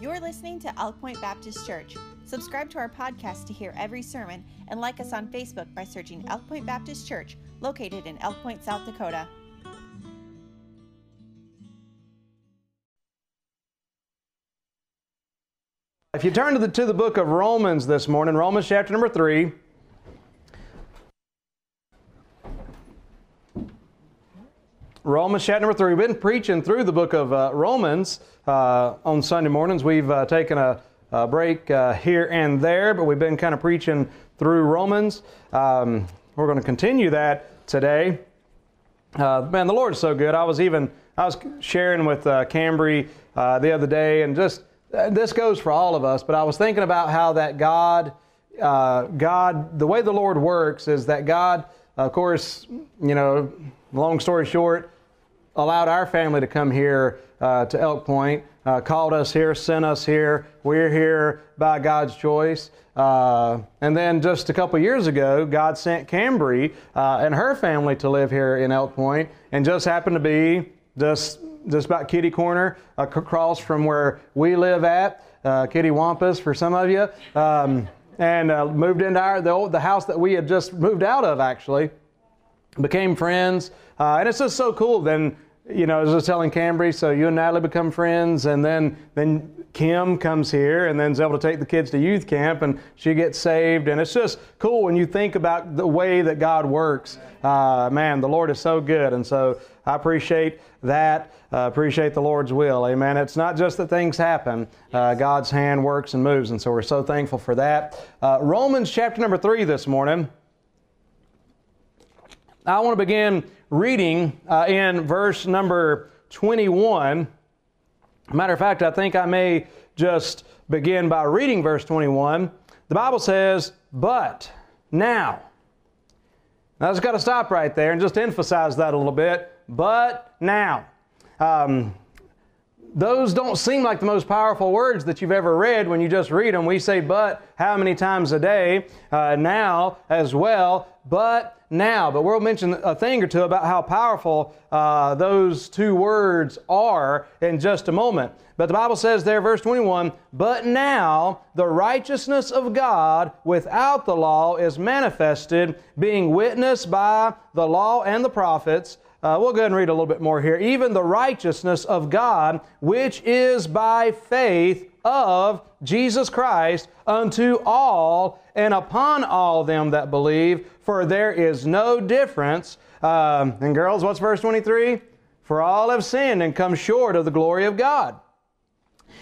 You're listening to Elk Point Baptist Church. Subscribe to our podcast to hear every sermon and like us on Facebook by searching Elk Point Baptist Church, located in Elk Point, South Dakota. If you turn to the, to the book of Romans this morning, Romans chapter number 3. Romans chapter number 3. We've been preaching through the book of uh, Romans uh, on Sunday mornings. We've uh, taken a, a break uh, here and there, but we've been kind of preaching through Romans. Um, we're going to continue that today. Uh, man, the Lord is so good. I was even I was sharing with uh, Cambry the other day, and just this goes for all of us, but I was thinking about how that God, God, the way the Lord works is that God, of course, you know, long story short, allowed our family to come here uh, to Elk Point, uh, called us here, sent us here. We're here by God's choice. Uh, and then just a couple years ago, God sent Cambry uh, and her family to live here in Elk Point, and just happened to be just just about kitty corner across from where we live at, uh, Kitty Wampus for some of you, um, and uh, moved into our the, old, the house that we had just moved out of actually. Became friends, uh, and it's just so cool. Then you know, I was just telling Cambry, so you and Natalie become friends, and then then Kim comes here and then is able to take the kids to youth camp, and she gets saved, and it's just cool when you think about the way that God works. Uh, man, the Lord is so good, and so I appreciate that. Uh, appreciate the Lord's will. Amen. It's not just that things happen. Uh, God's hand works and moves, and so we're so thankful for that. Uh, Romans chapter number three this morning. I want to begin reading uh, in verse number 21. Matter of fact, I think I may just begin by reading verse 21. The Bible says, But now. Now, I just got to stop right there and just emphasize that a little bit. But now. Um, those don't seem like the most powerful words that you've ever read when you just read them. We say, but how many times a day? Uh, now as well, but now. But we'll mention a thing or two about how powerful uh, those two words are in just a moment. But the Bible says there, verse 21, but now the righteousness of God without the law is manifested, being witnessed by the law and the prophets uh, we'll go ahead and read a little bit more here. Even the righteousness of God, which is by faith of Jesus Christ unto all and upon all them that believe, for there is no difference. Um, and girls, what's verse 23? For all have sinned and come short of the glory of God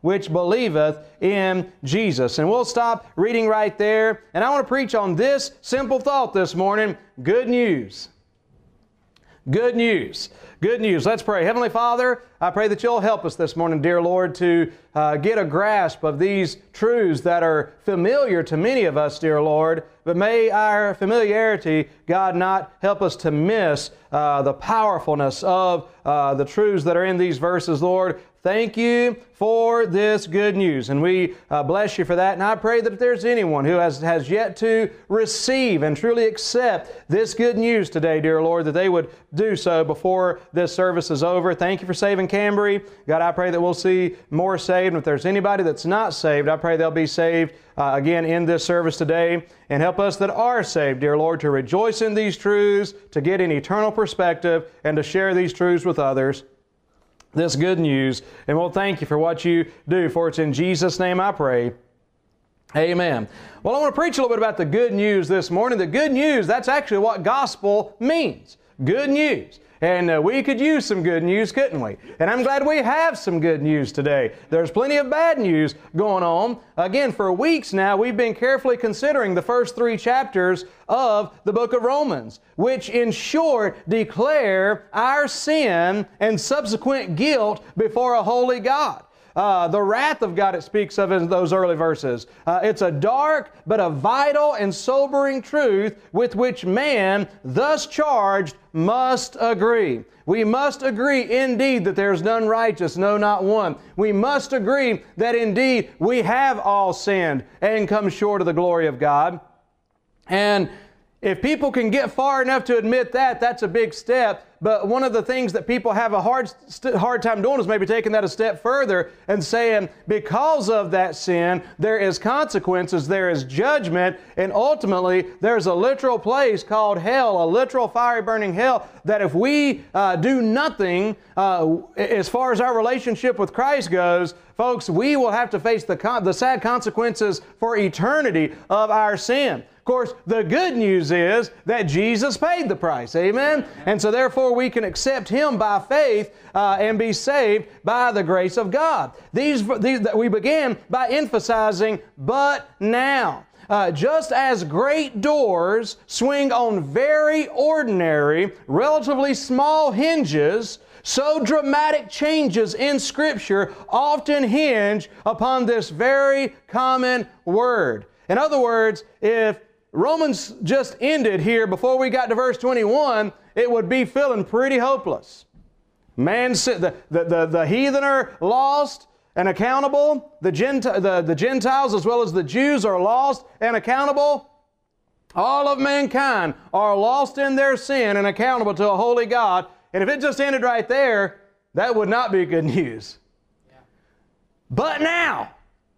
which believeth in Jesus. And we'll stop reading right there. And I want to preach on this simple thought this morning good news. Good news. Good news. Let's pray. Heavenly Father, I pray that you'll help us this morning, dear Lord, to uh, get a grasp of these truths that are familiar to many of us, dear Lord. But may our familiarity, God, not help us to miss uh, the powerfulness of uh, the truths that are in these verses, Lord. Thank you for this good news. And we uh, bless you for that. And I pray that if there's anyone who has, has yet to receive and truly accept this good news today, dear Lord, that they would do so before this service is over. Thank you for saving Cambry. God, I pray that we'll see more saved. And if there's anybody that's not saved, I pray they'll be saved uh, again in this service today. And help us that are saved, dear Lord, to rejoice in these truths, to get an eternal perspective, and to share these truths with others this good news. And we'll thank you for what you do, for it's in Jesus' name I pray. Amen. Well, I want to preach a little bit about the good news this morning. The good news, that's actually what gospel means. Good news. And uh, we could use some good news, couldn't we? And I'm glad we have some good news today. There's plenty of bad news going on. Again, for weeks now, we've been carefully considering the first three chapters of the book of Romans, which in short declare our sin and subsequent guilt before a holy God. Uh, the wrath of God it speaks of in those early verses. Uh, it's a dark but a vital and sobering truth with which man, thus charged, must agree. We must agree indeed that there is none righteous, no, not one. We must agree that indeed we have all sinned and come short of the glory of God. And if people can get far enough to admit that, that's a big step. But one of the things that people have a hard, hard time doing is maybe taking that a step further and saying, because of that sin, there is consequences, there is judgment, and ultimately there's a literal place called hell, a literal fiery burning hell, that if we uh, do nothing uh, as far as our relationship with Christ goes, folks, we will have to face the, con- the sad consequences for eternity of our sin. Course, the good news is that Jesus paid the price. Amen? And so, therefore, we can accept Him by faith uh, and be saved by the grace of God. These, these we began by emphasizing, but now. Uh, just as great doors swing on very ordinary, relatively small hinges, so dramatic changes in Scripture often hinge upon this very common word. In other words, if Romans just ended here before we got to verse 21, it would be feeling pretty hopeless. Man, the, the, the, the heathen are lost and accountable. The, Gent- the, the Gentiles as well as the Jews are lost and accountable. All of mankind are lost in their sin and accountable to a holy God. And if it just ended right there, that would not be good news. Yeah. But now,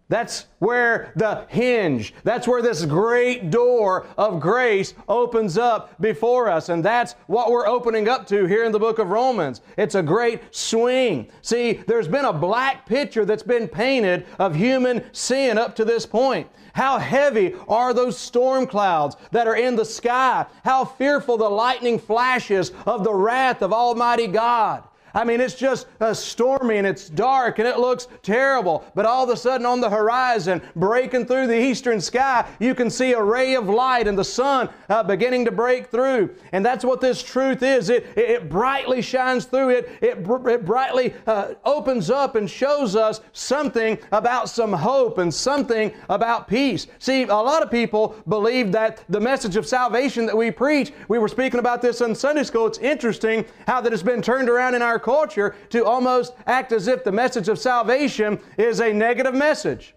that's where the hinge, that's where this great door of grace opens up before us. And that's what we're opening up to here in the book of Romans. It's a great swing. See, there's been a black picture that's been painted of human sin up to this point. How heavy are those storm clouds that are in the sky? How fearful the lightning flashes of the wrath of Almighty God. I mean, it's just uh, stormy and it's dark and it looks terrible. But all of a sudden, on the horizon, breaking through the eastern sky, you can see a ray of light and the sun uh, beginning to break through. And that's what this truth is. It, it, it brightly shines through. It, it, it brightly uh, opens up and shows us something about some hope and something about peace. See, a lot of people believe that the message of salvation that we preach, we were speaking about this in Sunday school. It's interesting how that has been turned around in our culture to almost act as if the message of salvation is a negative message.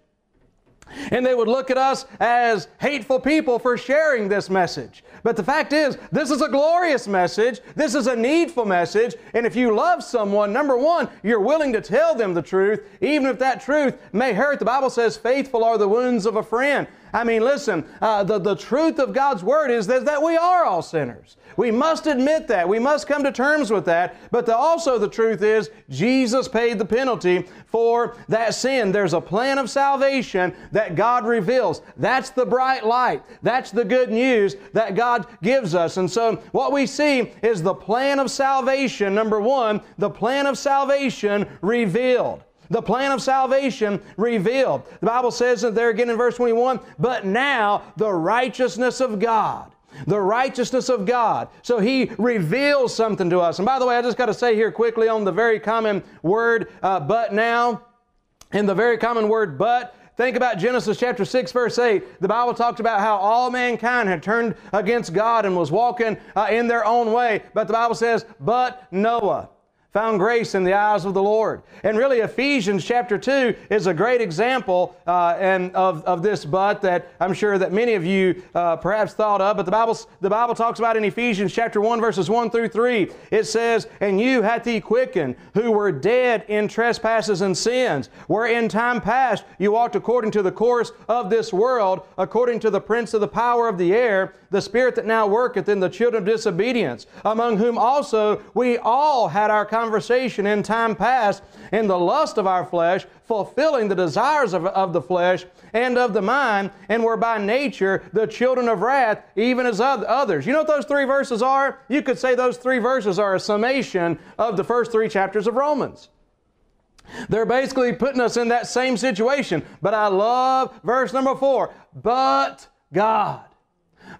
And they would look at us as hateful people for sharing this message. But the fact is, this is a glorious message. This is a needful message. And if you love someone, number one, you're willing to tell them the truth, even if that truth may hurt. The Bible says, faithful are the wounds of a friend. I mean, listen, uh, the, the truth of God's Word is that, that we are all sinners. We must admit that. We must come to terms with that. But the, also, the truth is, Jesus paid the penalty for that sin. There's a plan of salvation that God reveals. That's the bright light. That's the good news that God gives us. And so, what we see is the plan of salvation, number one, the plan of salvation revealed. The plan of salvation revealed. The Bible says that there again in verse 21 but now the righteousness of God. The righteousness of God. So He reveals something to us. And by the way, I just got to say here quickly on the very common word, uh, but now, in the very common word, but, Think about Genesis chapter 6, verse 8. The Bible talks about how all mankind had turned against God and was walking uh, in their own way. But the Bible says, but Noah found grace in the eyes of the Lord. And really, Ephesians chapter 2 is a great example uh, and of, of this but that I'm sure that many of you uh, perhaps thought of. But the Bible, the Bible talks about in Ephesians chapter 1, verses 1 through 3. It says, And you hath he quickened, who were dead in trespasses and sins, where in time past you walked according to the course of this world, according to the prince of the power of the air, the spirit that now worketh in the children of disobedience, among whom also we all had our conversation in time past in the lust of our flesh, fulfilling the desires of, of the flesh and of the mind, and were by nature the children of wrath, even as others. You know what those three verses are? You could say those three verses are a summation of the first three chapters of Romans. They're basically putting us in that same situation. But I love verse number four. But God.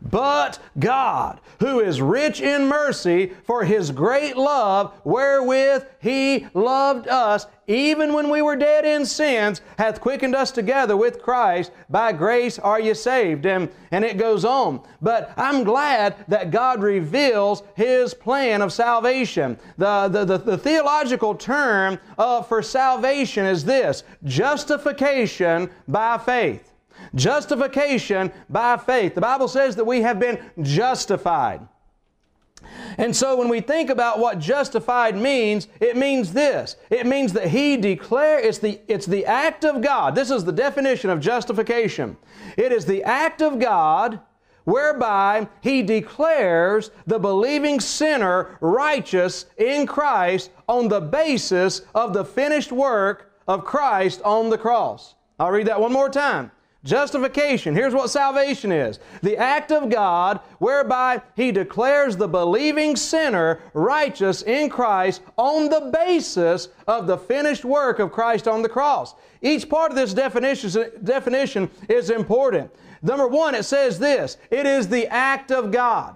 But God, who is rich in mercy, for his great love wherewith he loved us, even when we were dead in sins, hath quickened us together with Christ. By grace are you saved. And, and it goes on. But I'm glad that God reveals His plan of salvation. The, the, the, the theological term uh, for salvation is this justification by faith. Justification by faith. The Bible says that we have been justified. And so when we think about what justified means, it means this. It means that he declare it's the it's the act of God. This is the definition of justification. It is the act of God whereby he declares the believing sinner righteous in Christ on the basis of the finished work of Christ on the cross. I'll read that one more time. Justification. Here's what salvation is the act of God whereby He declares the believing sinner righteous in Christ on the basis of the finished work of Christ on the cross. Each part of this definition, definition is important. Number one, it says this it is the act of God,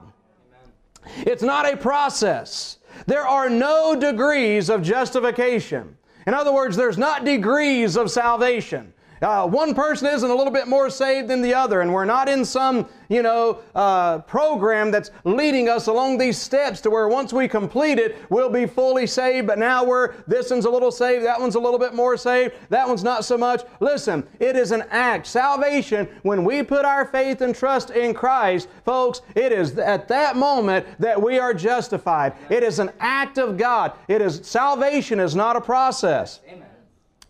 it's not a process. There are no degrees of justification. In other words, there's not degrees of salvation. Uh, one person isn't a little bit more saved than the other, and we're not in some, you know, uh, program that's leading us along these steps to where once we complete it, we'll be fully saved, but now we're, this one's a little saved, that one's a little bit more saved, that one's not so much. Listen, it is an act. Salvation, when we put our faith and trust in Christ, folks, it is at that moment that we are justified. It is an act of God. It is, salvation is not a process. Amen.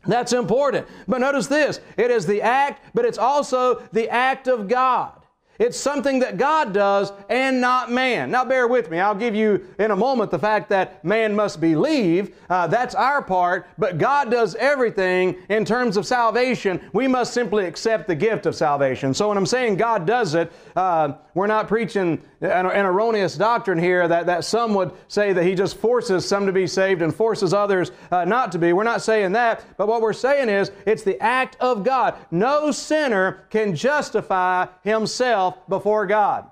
That's important. But notice this it is the act, but it's also the act of God. It's something that God does and not man. Now, bear with me. I'll give you in a moment the fact that man must believe. Uh, that's our part, but God does everything in terms of salvation. We must simply accept the gift of salvation. So, when I'm saying God does it, uh, we're not preaching an, an, erroneous doctrine here that, that some would say that He just forces some to be saved and forces others uh, not to be. We're not saying that, but what we're saying is it's the act of God. No sinner can justify himself before God.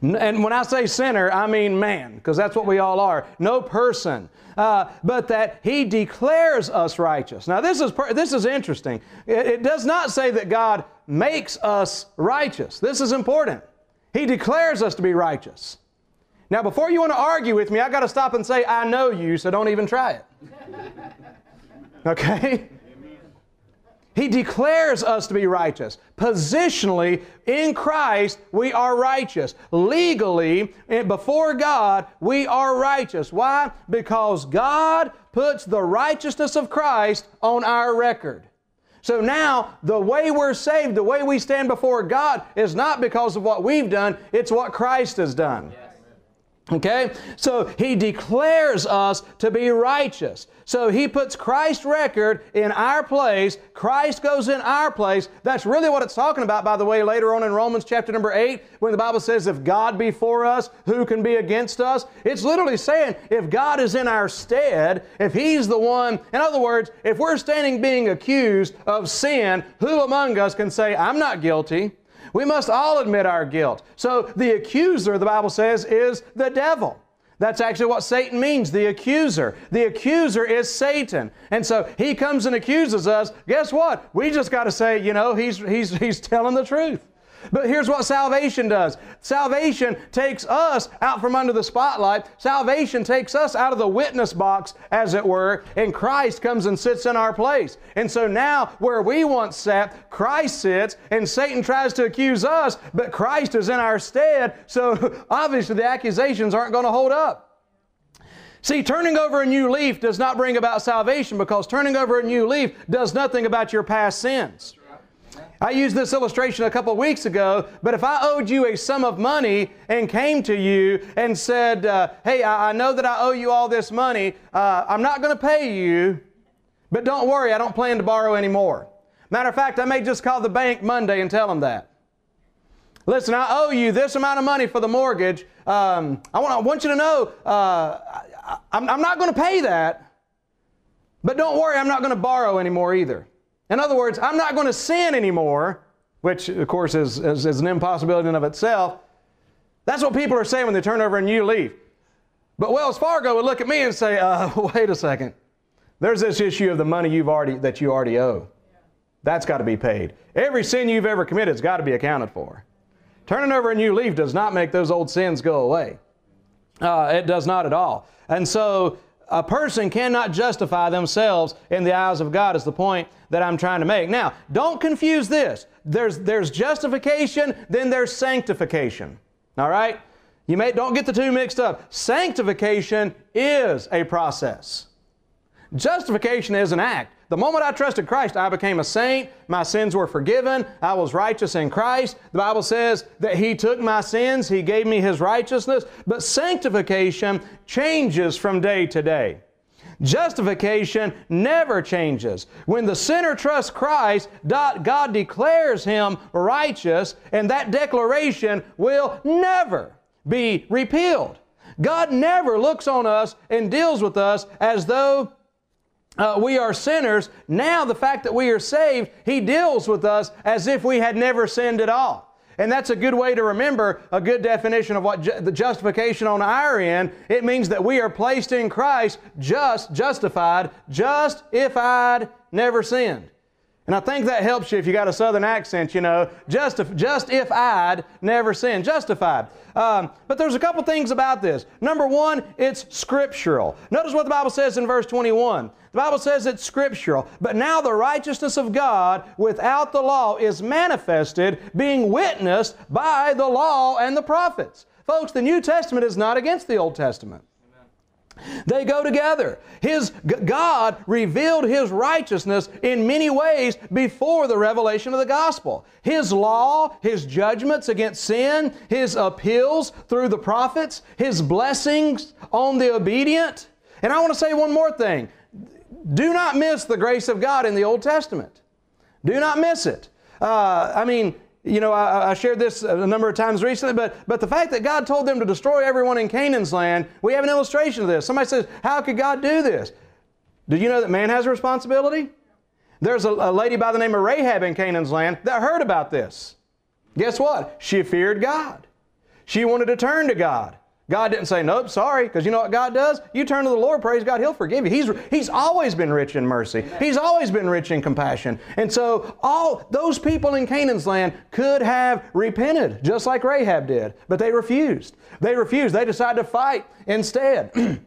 And when I say sinner, I mean man, because that's what we all are. No person. Uh, but that He declares us righteous. Now, this is, this is interesting. It, it does not say that God makes us righteous. This is important. He declares us to be righteous. Now, before you want to argue with me, I got to stop and say, I know you, so don't even try it. Okay? He declares us to be righteous. Positionally, in Christ, we are righteous. Legally, eh, before God, we are righteous. Why? Because God puts the righteousness of Christ on our record. So now, the way we're saved, the way we stand before God, is not because of what we've done, it's what Christ has done. Okay? So he declares us to be righteous. So he puts Christ's record in our place. Christ goes in our place. That's really what it's talking about, by the way, later on in Romans chapter number 8, when the Bible says, If God be for us, who can be against us? It's literally saying, if God is in our stead, if He's the one, in other words, if we're standing being accused of sin, who among us can say, I'm not guilty? We must all admit our guilt. So the accuser, the Bible says, is the devil. That's actually what Satan means, the accuser. The accuser is Satan. And so he comes and accuses us. Guess what? We just got to say, you know, he's, he's, he's telling the truth. But here's what salvation does salvation takes us out from under the spotlight. Salvation takes us out of the witness box, as it were, and Christ comes and sits in our place. And so now, where we once sat, Christ sits, and Satan tries to accuse us, but Christ is in our stead. So obviously, the accusations aren't going to hold up. See, turning over a new leaf does not bring about salvation because turning over a new leaf does nothing about your past sins. I used this illustration a couple of weeks ago, but if I owed you a sum of money and came to you and said, uh, Hey, I, I, know that I owe you all this money, uh, I'm not going to pay you, but don't worry, I don't plan to borrow anymore. Matter of fact, I may just call the bank Monday and tell them that. Listen, I owe you this amount of money for the mortgage. Um, I, want, I want you to know uh, I, I'm, I'm not going to pay that, but don't worry, I'm not going to borrow anymore either. In other words, I'm not going to sin anymore, which of course is, is, is an impossibility in of itself. That's what people are saying when they turn over a new leaf. But Wells Fargo would look at me and say, uh, wait a second. There's this issue of the money you've already, that you already owe. That's got to be paid. Every sin you've ever committed has got to be accounted for. Turning over a new leaf does not make those old sins go away. Uh, it does not at all. And so a person cannot justify themselves in the eyes of God is the point that I'm trying to make. Now, don't confuse this. There's, there's justification, then there's sanctification. All right? You may don't get the two mixed up. Sanctification is a process. Justification is an act. The moment I trusted Christ, I became a saint. My sins were forgiven. I was righteous in Christ. The Bible says that He took my sins, He gave me His righteousness. But sanctification changes from day to day. Justification never changes. When the sinner trusts Christ, God declares him righteous, and that declaration will never be repealed. God never looks on us and deals with us as though uh, we are sinners. Now, the fact that we are saved, He deals with us as if we had never sinned at all. And that's a good way to remember a good definition of what ju- the justification on our end. It means that we are placed in Christ, just, justified, just if I'd never sinned. And I think that helps you if you got a southern accent, you know, just if, just if I'd never sinned, justified. Um, but there's a couple things about this. Number one, it's scriptural. Notice what the Bible says in verse 21. The Bible says it's scriptural. But now the righteousness of God without the law is manifested, being witnessed by the law and the prophets. Folks, the New Testament is not against the Old Testament. They go together. His God revealed his righteousness in many ways before the revelation of the gospel. His law, his judgments against sin, his appeals through the prophets, his blessings on the obedient. And I want to say one more thing. Do not miss the grace of God in the Old Testament. Do not miss it. Uh, I mean, you know, I, I, shared this a number of times recently, but, but the fact that God told them to destroy everyone in Canaan's land, we have an illustration of this. Somebody says, How could God do this? Did you know that man has a responsibility? There's a, a lady by the name of Rahab in Canaan's land that heard about this. Guess what? She feared God. She wanted to turn to God. God didn't say, nope, sorry, because you know what God does? You turn to the Lord, praise God, He'll forgive you. He's, he's always been rich in mercy. He's always been rich in compassion. And so all those people in Canaan's land could have repented, just like Rahab did, but they refused. They refused. They decided to fight instead.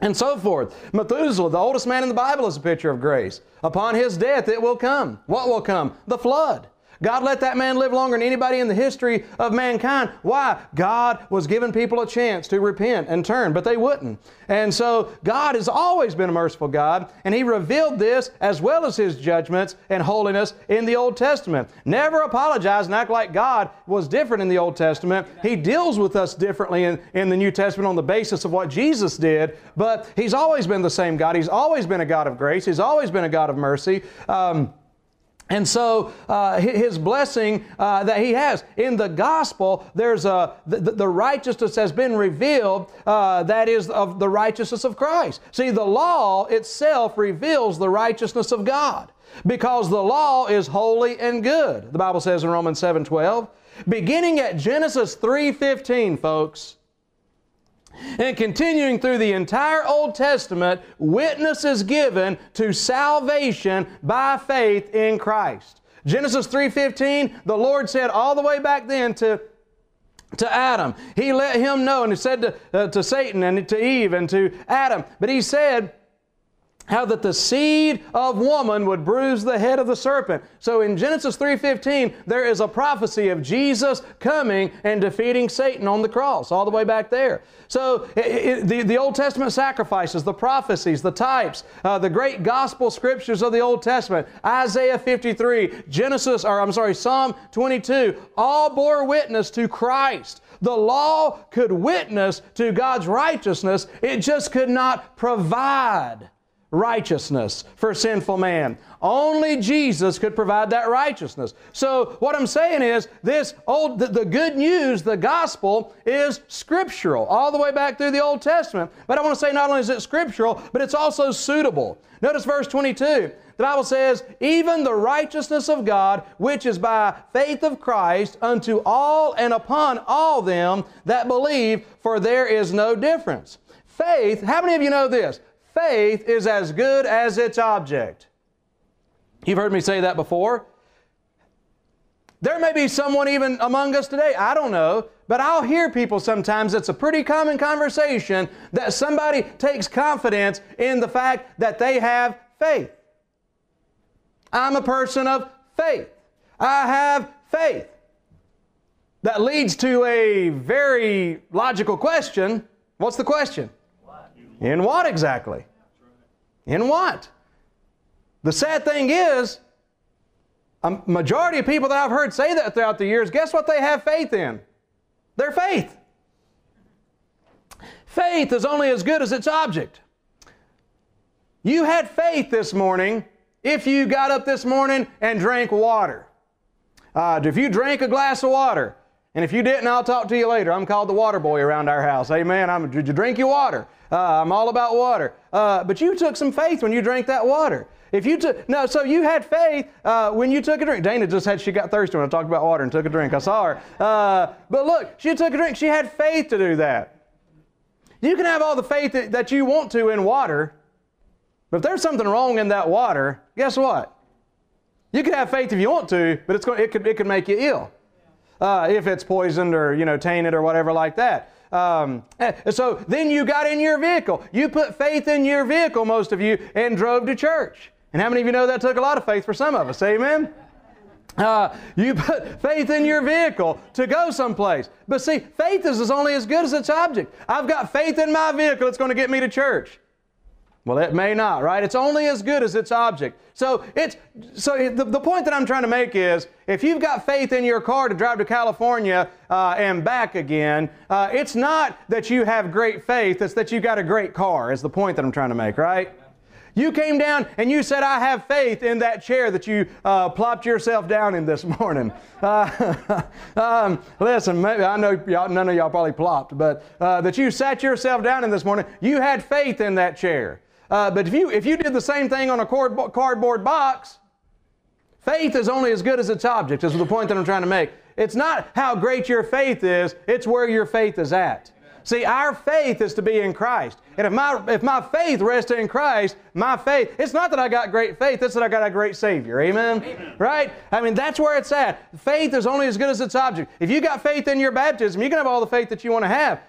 and so forth. Methuselah, the oldest man in the Bible, is a picture of grace. Upon his death, it will come. What will come? The flood. God let that man live longer than anybody in the history of mankind. Why? God was giving people a chance to repent and turn, but they wouldn't. And so God has always been a merciful God, and He revealed this as well as His judgments and holiness in the Old Testament. Never apologize and act like God was different in the Old Testament. He deals with us differently in, in the New Testament on the basis of what Jesus did, but He's always been the same God. He's always been a God of grace. He's always been a God of mercy. Um, and so, uh, his blessing uh, that he has in the gospel, there's a the, the righteousness has been revealed. Uh, that is of the righteousness of Christ. See, the law itself reveals the righteousness of God because the law is holy and good. The Bible says in Romans seven twelve, beginning at Genesis three fifteen, folks. And continuing through the entire Old Testament, witness is given to salvation by faith in Christ. Genesis 3:15, the Lord said all the way back then to to Adam. He let him know, and he said to, uh, to Satan and to Eve and to Adam, but he said, how that the seed of woman would bruise the head of the serpent. So in Genesis 3:15 there is a prophecy of Jesus coming and defeating Satan on the cross all the way back there. So it, it, the, the Old Testament sacrifices, the prophecies, the types, uh, the great gospel scriptures of the Old Testament, Isaiah 53, Genesis or I'm sorry, Psalm 22, all bore witness to Christ. The law could witness to God's righteousness, it just could not provide righteousness for sinful man. Only Jesus could provide that righteousness. So what I'm saying is this old the, the, good news, the gospel is scriptural all the way back through the Old Testament. But I want to say not only is it scriptural, but it's also suitable. Notice verse 22. The Bible says, even the righteousness of God, which is by faith of Christ, unto all and upon all them that believe, for there is no difference. Faith, how many of you know this? Faith is as good as its object. You've heard me say that before. There may be someone even among us today, I don't know, but I'll hear people sometimes, it's a pretty common conversation that somebody takes confidence in the fact that they have faith. I'm a person of faith. I have faith. That leads to a very logical question. What's the question? In what exactly? In what? The sad thing is, a majority of people that I've heard say that throughout the years, guess what they have faith in? Their faith. Faith is only as good as its object. You had faith this morning if you got up this morning and drank water. Uh, if you drank a glass of water, and if you didn't, I'll talk to you later. I'm called the water boy around our house. Amen. I'm, did you drink your water? Uh, I'm all about water. Uh, but you took some faith when you drank that water. If you took no, so you had faith uh, when you took a drink. Dana just had she got thirsty when I talked about water and took a drink. I saw her. Uh, but look, she took a drink. She had faith to do that. You can have all the faith that, that you want to in water, but if there's something wrong in that water, guess what? You can have faith if you want to, but it's going, it could it could make you ill uh, if it's poisoned or you know tainted or whatever like that. Um, eh, so then you got in your vehicle. You put faith in your vehicle, most of you, and drove to church. And how many of you know that took a lot of faith for some of us? Amen? Uh, you put faith in your vehicle to go someplace. But see, faith is only as good as its object. I've got faith in my vehicle, it's going to get me to church. Well, it may not, right? It's only as good as its object. So it's so the, the point that I'm trying to make is if you've got faith in your car to drive to California uh, and back again, uh, it's not that you have great faith, it's that you've got a great car, is the point that I'm trying to make, right? You came down and you said, I have faith in that chair that you uh, plopped yourself down in this morning. Uh, um, listen, maybe, I know none of y'all probably plopped, but uh, that you sat yourself down in this morning, you had faith in that chair. Uh, but if you, if you did the same thing on a cardboard box, faith is only as good as its object, is the point that I'm trying to make. It's not how great your faith is, it's where your faith is at. See, our faith is to be in Christ. And if my, if my faith rests in Christ, my faith, it's not that I got great faith, it's that I got a great Savior. Amen? Amen? Right? I mean, that's where it's at. Faith is only as good as its object. If you got faith in your baptism, you can have all the faith that you want to have.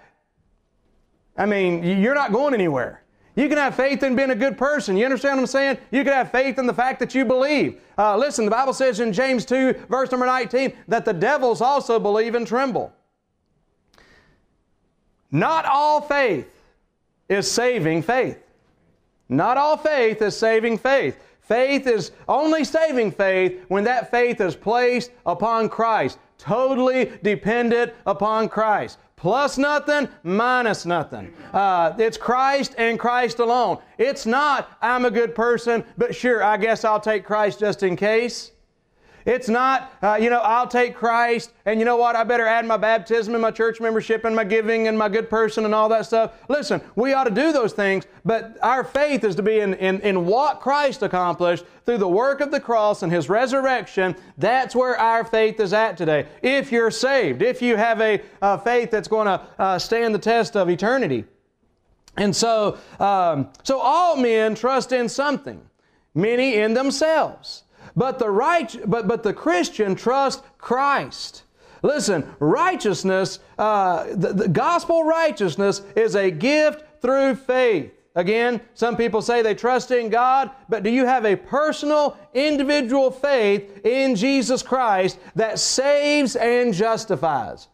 I mean, you're not going anywhere. You can have faith in being a good person. You understand what I'm saying? You can have faith in the fact that you believe. Uh, listen, the Bible says in James 2, verse number 19, that the devils also believe and tremble. Not all faith is saving faith. Not all faith is saving faith. Faith is only saving faith when that faith is placed upon Christ, totally dependent upon Christ. Plus nothing, minus nothing. Uh, it's Christ and Christ alone. It's not, I'm a good person, but sure, I guess I'll take Christ just in case. It's not, uh, you know, I'll take Christ and you know what? I better add my baptism and my church membership and my giving and my good person and all that stuff. Listen, we ought to do those things, but our faith is to be in, in, in what Christ accomplished through the work of the cross and His resurrection. That's where our faith is at today. If you're saved, if you have a, a faith that's going to uh, stand the test of eternity. And so, um, so all men trust in something, many in themselves. But the right, but, but the Christian trust Christ. Listen, righteousness, uh, the, the gospel righteousness is a gift through faith. Again, some people say they trust in God, but do you have a personal, individual faith in Jesus Christ that saves and justifies?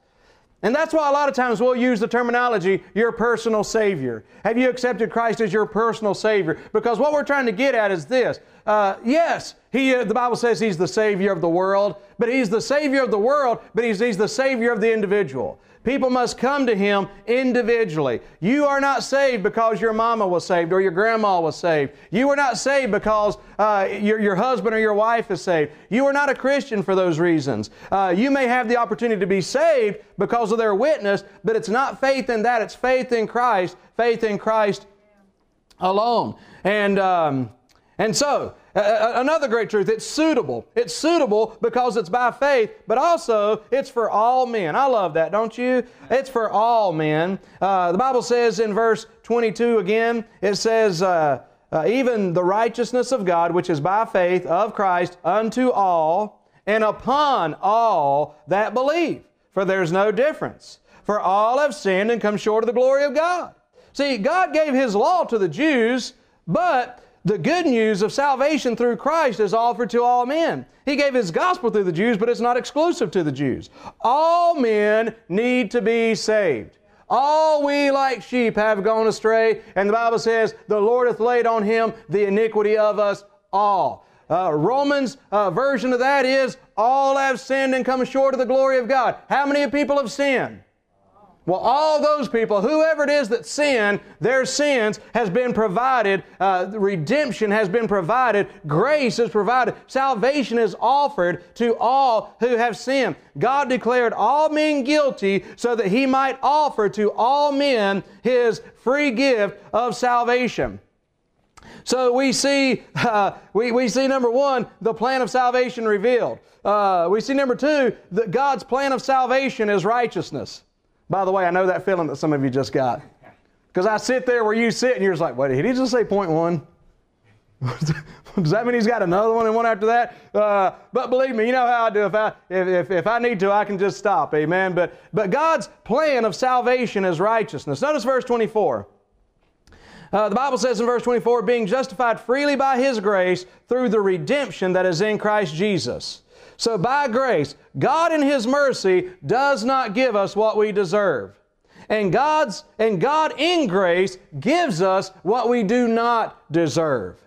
And that's why a lot of times we'll use the terminology, your personal Savior. Have you accepted Christ as your personal Savior? Because what we're trying to get at is this. Uh, yes, he, uh, the Bible says He's the Savior of the world, but He's the Savior of the world, but He's, he's the Savior of the individual. People must come to Him individually. You are not saved because your mama was saved or your grandma was saved. You are not saved because uh, your, your husband or your wife is saved. You are not a Christian for those reasons. Uh, you may have the opportunity to be saved because of their witness, but it's not faith in that. It's faith in Christ, faith in Christ alone. And, um, And so, uh, another great truth, it's suitable. It's suitable because it's by faith, but also it's for all men. I love that, don't you? It's for all men. Uh, the Bible says in verse 22 again, it says, uh, uh, even the righteousness of God, which is by faith of Christ, unto all and upon all that believe. For there's no difference. For all have sinned and come short of the glory of God. See, God gave His law to the Jews, but the good news of salvation through Christ is offered to all men. He gave His gospel through the Jews, but it's not exclusive to the Jews. All men need to be saved. All we like sheep have gone astray, and the Bible says, The Lord hath laid on him the iniquity of us all. Uh, Romans uh, version of that is, All have sinned and come short of the glory of God. How many people have sinned? Well, all those people, whoever it is that sin, their sins has been provided, uh, redemption has been provided, grace is provided, salvation is offered to all who have sinned. God declared all men guilty so that He might offer to all men His free gift of salvation. So we see, uh, we, we see number one, the plan of salvation revealed. Uh, we see number two, that God's plan of salvation is righteousness. By the way, I know that feeling that some of you just got. Because I sit there where you sit and you're just like, wait, did he just say point one? Does that mean he's got another one and one after that? Uh, but believe me, you know how I do. If I, if, if, if, I need to, I can just stop. Amen. But, but God's plan of salvation is righteousness. Notice verse 24. Uh, the Bible says in verse 24, being justified freely by His grace through the redemption that is in Christ Jesus. So by grace, God in His mercy does not give us what we deserve. And God's and God in grace gives us what we do not deserve.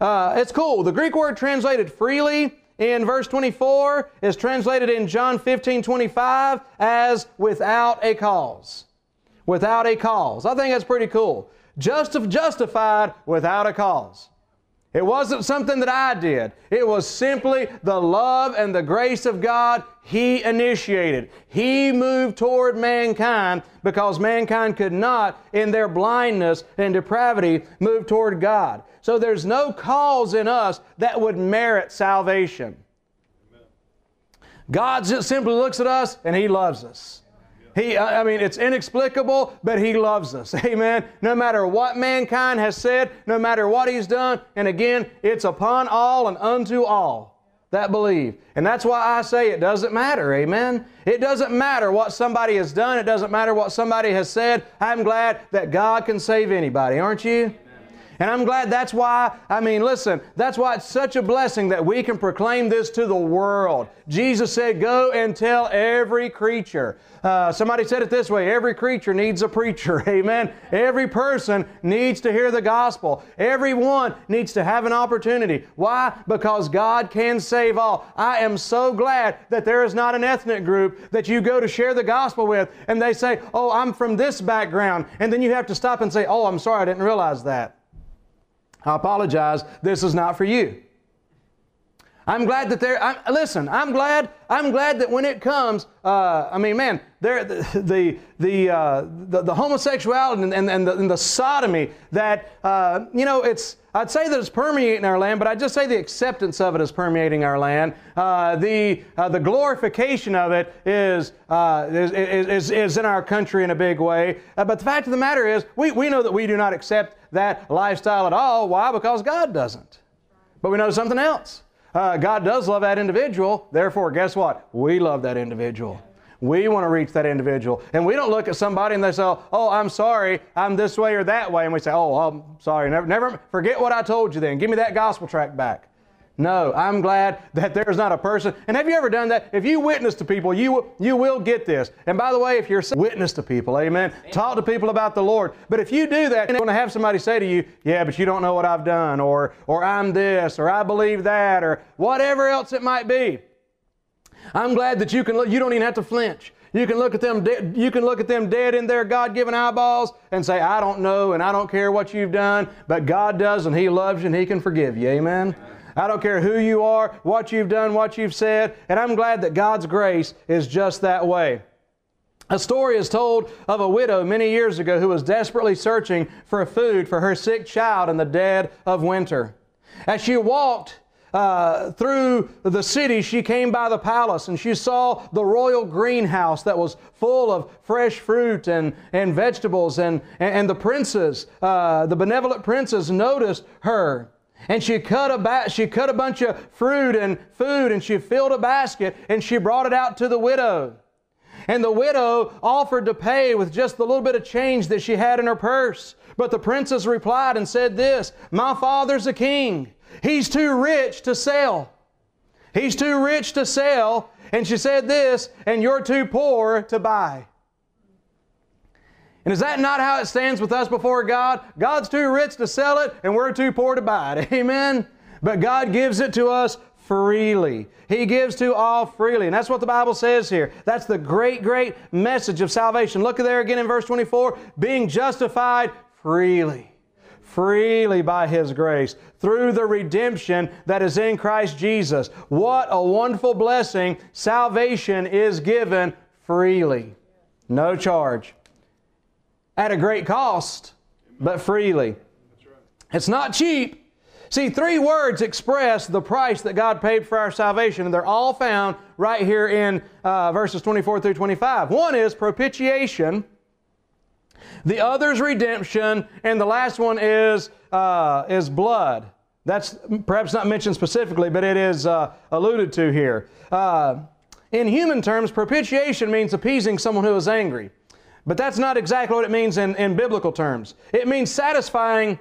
Uh, it's cool. The Greek word translated freely in verse 24 is translated in John 15 25 as without a cause. Without a cause. I think that's pretty cool. Just justified without a cause. It wasn't something that I did. It was simply the love and the grace of God He initiated. He moved toward mankind because mankind could not, in their blindness and depravity, move toward God. So there's no cause in us that would merit salvation. God simply looks at us and He loves us. He, I mean, it's inexplicable, but He loves us. Amen. No matter what mankind has said, no matter what He's done, and again, it's upon all and unto all that believe. And that's why I say it doesn't matter. Amen. It doesn't matter what somebody has done. It doesn't matter what somebody has said. I'm glad that God can save anybody, aren't you? And I'm glad that's why, I mean, listen, that's why it's such a blessing that we can proclaim this to the world. Jesus said, Go and tell every creature. Uh, somebody said it this way every creature needs a preacher. Amen. Every person needs to hear the gospel. Everyone needs to have an opportunity. Why? Because God can save all. I am so glad that there is not an ethnic group that you go to share the gospel with and they say, Oh, I'm from this background. And then you have to stop and say, Oh, I'm sorry, I didn't realize that. I apologize. This is not for you. I'm glad that there. I'm, listen, I'm glad. I'm glad that when it comes, uh, I mean, man, there the the uh, the, the homosexuality and, and, and, the, and, the, sodomy that uh, you know it's. I'd say that it's permeating our land, but I just say the acceptance of it is permeating our land. Uh, the uh, the glorification of it is, uh, is, is, is in our country in a big way. but the fact of the matter is, we, we know that we do not accept that lifestyle at all. Why? Because God doesn't. But we know something else. Uh, God does love that individual. Therefore, guess what? We love that individual. We want to reach that individual. And we don't look at somebody and they say, oh, I'm sorry, I'm this way or that way. And we say, oh, I'm sorry. Never, never forget what I told you then. Give me that gospel track back. No, I'm glad that there's not a person. And have you ever done that? If you witness to people, you, you will get this. And by the way, if you're witness to people, amen, amen. talk to people about the Lord. But if you do that, you're going to have somebody say to you, yeah, but you don't know what I've done, or, or I'm this, or I believe that, or whatever else it might be. I'm glad that you can look, you don't even have to flinch. You can look at them de- you can look at them dead in their God-given eyeballs and say, I don't know and I don't care what you've done, but God does and He loves you and He can forgive you. Amen. I don't care who you are, what you've done, what you've said, and I'm glad that God's grace is just that way. A story is told of a widow many years ago who was desperately searching for food for her sick child in the dead of winter. As she walked uh, through the city, she came by the palace and she saw the royal greenhouse that was full of fresh fruit and, and vegetables. And, and the princes, uh, the benevolent princes, noticed her. And she cut, a ba- she cut a bunch of fruit and food and she filled a basket and she brought it out to the widow. And the widow offered to pay with just the little bit of change that she had in her purse. But the princess replied and said this My father's a king. He's too rich to sell. He's too rich to sell. And she said this, and you're too poor to buy. And is that not how it stands with us before God? God's too rich to sell it, and we're too poor to buy it. Amen? But God gives it to us freely. He gives to all freely. And that's what the Bible says here. That's the great, great message of salvation. Look at there again in verse 24 being justified freely freely by His grace through the redemption that is in Christ Jesus. What a wonderful blessing! Salvation is given freely, no charge, at a great cost, but freely. It's not cheap. See, three words express the price that God paid for our salvation, and they're all found right here in uh, verses 24 through 25. One is propitiation. The other is redemption, and the last one is, uh, is blood. That's perhaps not mentioned specifically, but it is uh, alluded to here. Uh, in human terms, propitiation means appeasing someone who is angry. But that's not exactly what it means in, in biblical terms. It means satisfying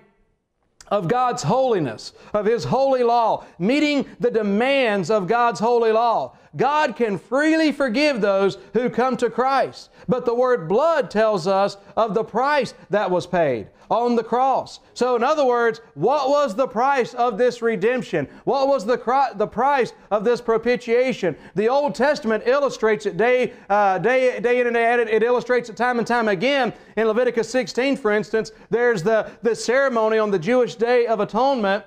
of God's holiness, of His holy law, meeting the demands of God's holy law. God can freely forgive those who come to Christ. But the word blood tells us of the price that was paid on the cross. So, in other words, what was the price of this redemption? What was the, the price of this propitiation? The Old Testament illustrates it day, uh, day, day in and day out. It illustrates it time and time again. In Leviticus 16, for instance, there's the, the ceremony on the Jewish Day of Atonement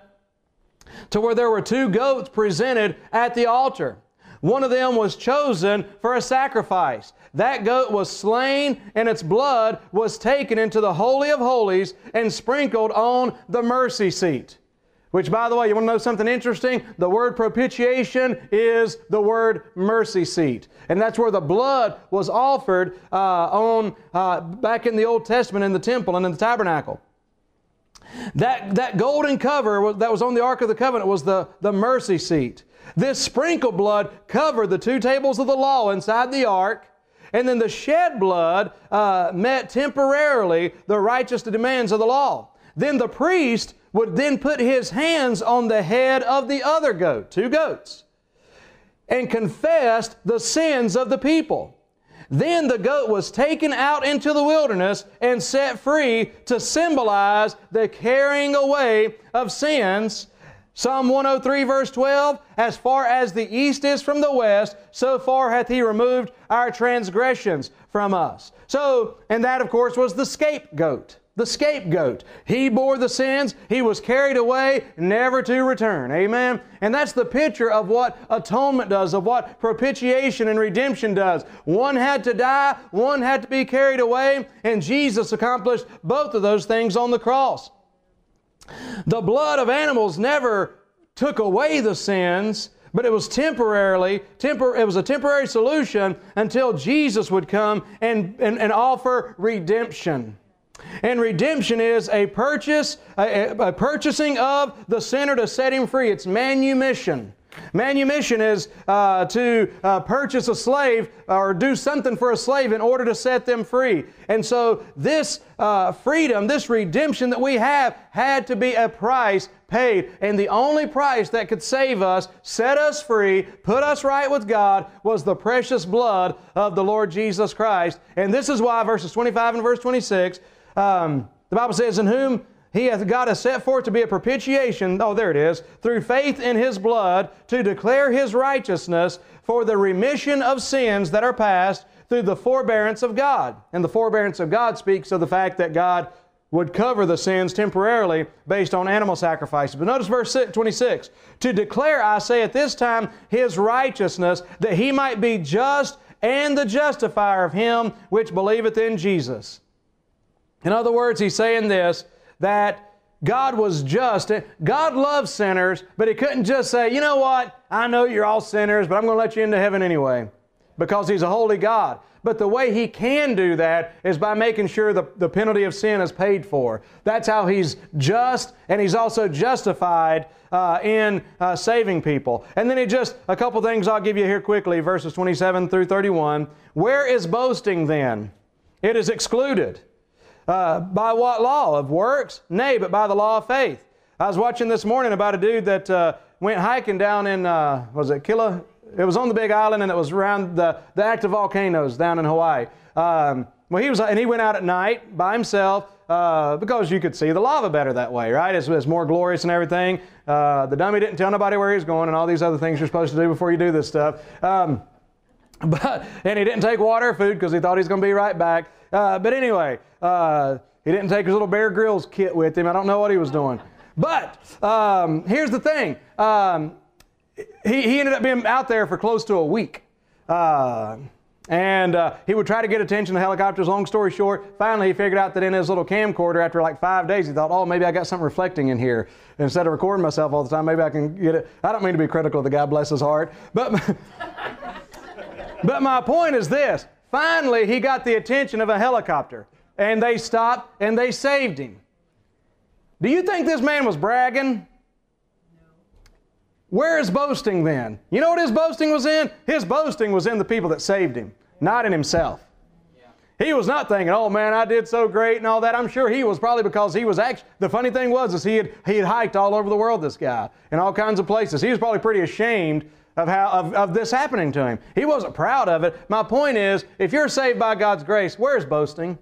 to where there were two goats presented at the altar. One of them was chosen for a sacrifice. That goat was slain, and its blood was taken into the Holy of Holies and sprinkled on the mercy seat. Which, by the way, you want to know something interesting? The word propitiation is the word mercy seat. And that's where the blood was offered uh, on, uh, back in the Old Testament in the temple and in the tabernacle. That, that golden cover that was on the Ark of the Covenant was the, the mercy seat. This sprinkled blood covered the two tables of the law inside the ark, and then the shed blood uh, met temporarily the righteous demands of the law. Then the priest would then put his hands on the head of the other goat, two goats, and confessed the sins of the people. Then the goat was taken out into the wilderness and set free to symbolize the carrying away of sins Psalm 103, verse 12 As far as the east is from the west, so far hath He removed our transgressions from us. So, and that, of course, was the scapegoat. The scapegoat. He bore the sins, he was carried away, never to return. Amen? And that's the picture of what atonement does, of what propitiation and redemption does. One had to die, one had to be carried away, and Jesus accomplished both of those things on the cross. The blood of animals never took away the sins, but it was temporarily, tempor- it was a temporary solution until Jesus would come and, and, and offer redemption. And redemption is a purchase, a, a, purchasing of the sinner to set him free. It's manumission. Manumission is uh, to uh, purchase a slave or do something for a slave in order to set them free. And so, this uh, freedom, this redemption that we have, had to be a price paid. And the only price that could save us, set us free, put us right with God, was the precious blood of the Lord Jesus Christ. And this is why verses 25 and verse 26, um, the Bible says, In whom he hath God has set forth to be a propitiation, oh, there it is, through faith in His blood, to declare His righteousness for the remission of sins that are past through the forbearance of God. And the forbearance of God speaks of the fact that God would cover the sins temporarily based on animal sacrifices. But notice verse 26 To declare, I say, at this time His righteousness, that He might be just and the justifier of him which believeth in Jesus. In other words, He's saying this that God was just. God loves sinners, but He couldn't just say, you know what? I know you're all sinners, but I'm going to let you into heaven anyway because He's a holy God. But the way He can do that is by making sure the, the penalty of sin is paid for. That's how He's just, and He's also justified uh, in uh, saving people. And then He just, a couple things I'll give you here quickly, verses 27 through 31. Where is boasting then? It is excluded. Uh, by what law? Of works? Nay, but by the law of faith. I was watching this morning about a dude that uh, went hiking down in, uh, was it Killa? It was on the big island and it was around the, the active volcanoes down in Hawaii. Um, well, he was, and he went out at night by himself uh, because you could see the lava better that way, right? It's, it's more glorious and everything. Uh, the dummy didn't tell nobody where he was going and all these other things you're supposed to do before you do this stuff. Um, but and he didn't take water or food because he thought he was going to be right back. Uh, but anyway, uh, he didn't take his little Bear Grylls kit with him. I don't know what he was doing. But um, here's the thing um, he, he ended up being out there for close to a week. Uh, and uh, he would try to get attention to helicopters. Long story short, finally he figured out that in his little camcorder, after like five days, he thought, oh, maybe I got something reflecting in here. Instead of recording myself all the time, maybe I can get it. I don't mean to be critical of the guy, bless his heart. But, but my point is this finally, he got the attention of a helicopter and they stopped and they saved him. Do you think this man was bragging? Where is boasting then? You know what his boasting was in? His boasting was in the people that saved him, not in himself. He was not thinking, "Oh man, I did so great" and all that. I'm sure he was probably because he was actually. The funny thing was, is he had he had hiked all over the world. This guy in all kinds of places. He was probably pretty ashamed of how of, of this happening to him. He wasn't proud of it. My point is, if you're saved by God's grace, where's boasting?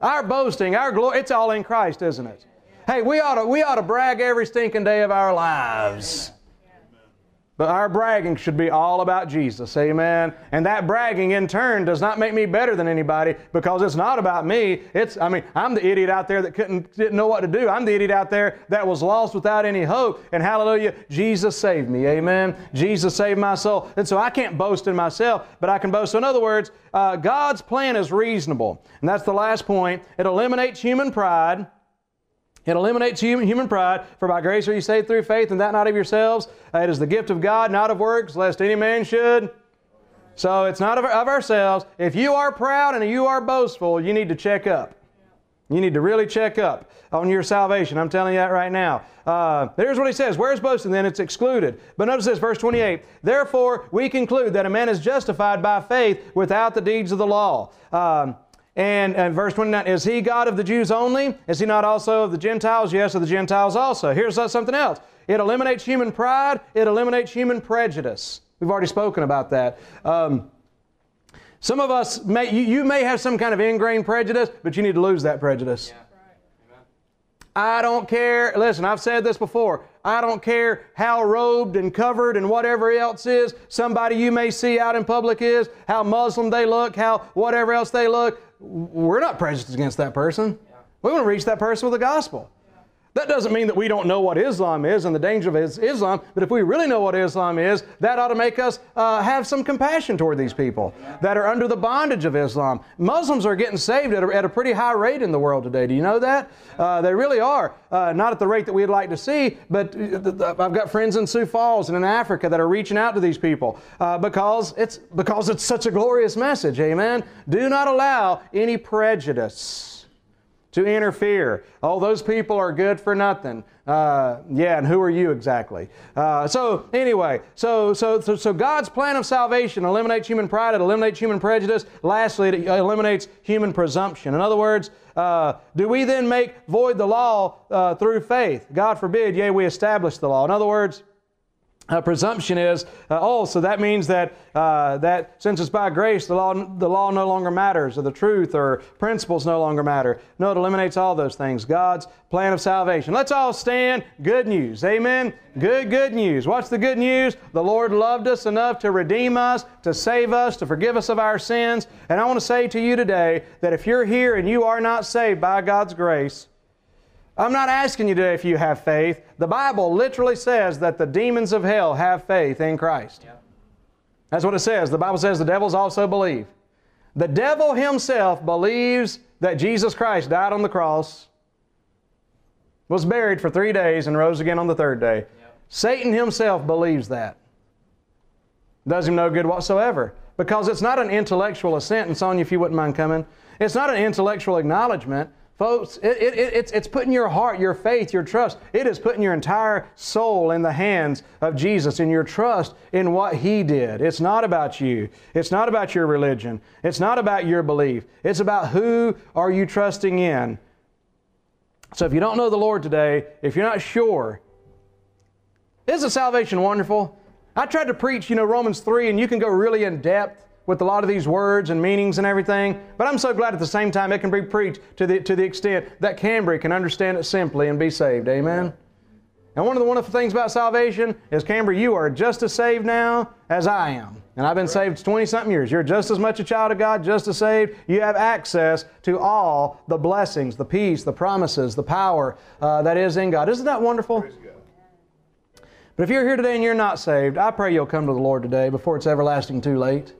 Our boasting, our glory, it's all in Christ, isn't it? Hey, we ought to, we ought to brag every stinking day of our lives. But our bragging should be all about Jesus. Amen. And that bragging in turn does not make me better than anybody because it's not about me. It's, I mean, I'm the idiot out there that couldn't, didn't know what to do. I'm the idiot out there that was lost without any hope. And hallelujah, Jesus saved me. Amen. Jesus saved my soul. And so I can't boast in myself, but I can boast. So in other words, uh, God's plan is reasonable. And that's the last point. It eliminates human pride. It eliminates human, human pride, for by grace are you saved through faith, and that not of yourselves. Uh, it is the gift of God, not of works, lest any man should. So it's not of, of ourselves. If you are proud and you are boastful, you need to check up. You need to really check up on your salvation. I'm telling you that right now. Uh, there's what he says. Where's boasting? Then it's excluded. But notice this, verse 28. Therefore, we conclude that a man is justified by faith without the deeds of the law. Um, and, and verse 29, is he God of the Jews only? Is he not also of the Gentiles? Yes, of the Gentiles also. Here's something else. It eliminates human pride. It eliminates human prejudice. We've already spoken about that. Um, some of us, may, you, you, may have some kind of ingrained prejudice, but you need to lose that prejudice. Yeah. I don't care. Listen, I've said this before. I don't care how robed and covered and whatever else is somebody you may see out in public is, how Muslim they look, how whatever else they look we're not prejudiced against that person. Yeah. We want to reach that person with the gospel. That doesn't mean that we don't know what Islam is and the danger of Islam, but if we really know what Islam is, that ought to make us uh, have some compassion toward these people that are under the bondage of Islam. Muslims are getting saved at a, at a pretty high rate in the world today. Do you know that? Uh, they really are. Uh, not at the rate that we'd like to see, but uh, I've got friends in Sioux Falls and in Africa that are reaching out to these people uh, because, it's, because it's such a glorious message. Amen? Do not allow any prejudice to interfere. Oh, those people are good for nothing. Uh, yeah, and who are you exactly? Uh, so anyway, so, so so so God's plan of salvation eliminates human pride. It eliminates human prejudice. Lastly, it eliminates human presumption. In other words, uh, do we then make void the law uh, through faith? God forbid. Yea, we establish the law. In other words. Uh, presumption is, uh, oh, so that means that uh, that since it's by grace, the law the law no longer matters, or the truth or principles no longer matter. No, it eliminates all those things. God's plan of salvation. Let's all stand. Good news, Amen. Good, good news. What's the good news? The Lord loved us enough to redeem us, to save us, to forgive us of our sins. And I want to say to you today that if you're here and you are not saved by God's grace, I'm not asking you today if you have faith. The Bible literally says that the demons of hell have faith in Christ. That's what it says. The Bible says the devils also believe. The devil himself believes that Jesus Christ died on the cross was buried for three days, and rose again on the third day. Satan himself believes that. Does him no good whatsoever. Because it's not an intellectual assent, and Sonia, if you wouldn't mind coming, it's not an intellectual acknowledgement. Folks, it, it, it, it's, it's putting your heart, your faith, your trust, it is putting your entire soul in the hands of Jesus and your trust in what He did. It's not about you. It's not about your religion. It's not about your belief. It's about who are you trusting in. So if you don't know the Lord today, if you're not sure, isn't salvation wonderful? I tried to preach, you know, Romans 3, and you can go really in depth with a lot of these words and meanings and everything, but I'm so glad at the same time it can be preached to the, to the extent that Cambry can understand it simply and be saved. Amen? And one of the wonderful things about salvation is, Cambry, you are just as saved now as I am. And I've been saved 20 something years. You're just as much a child of God, just as saved. You have access to all the blessings, the peace, the promises, the power uh, that is in God. Isn't that wonderful? But if you're here today and you're not saved, I pray you'll come to the Lord today before it's everlasting too late.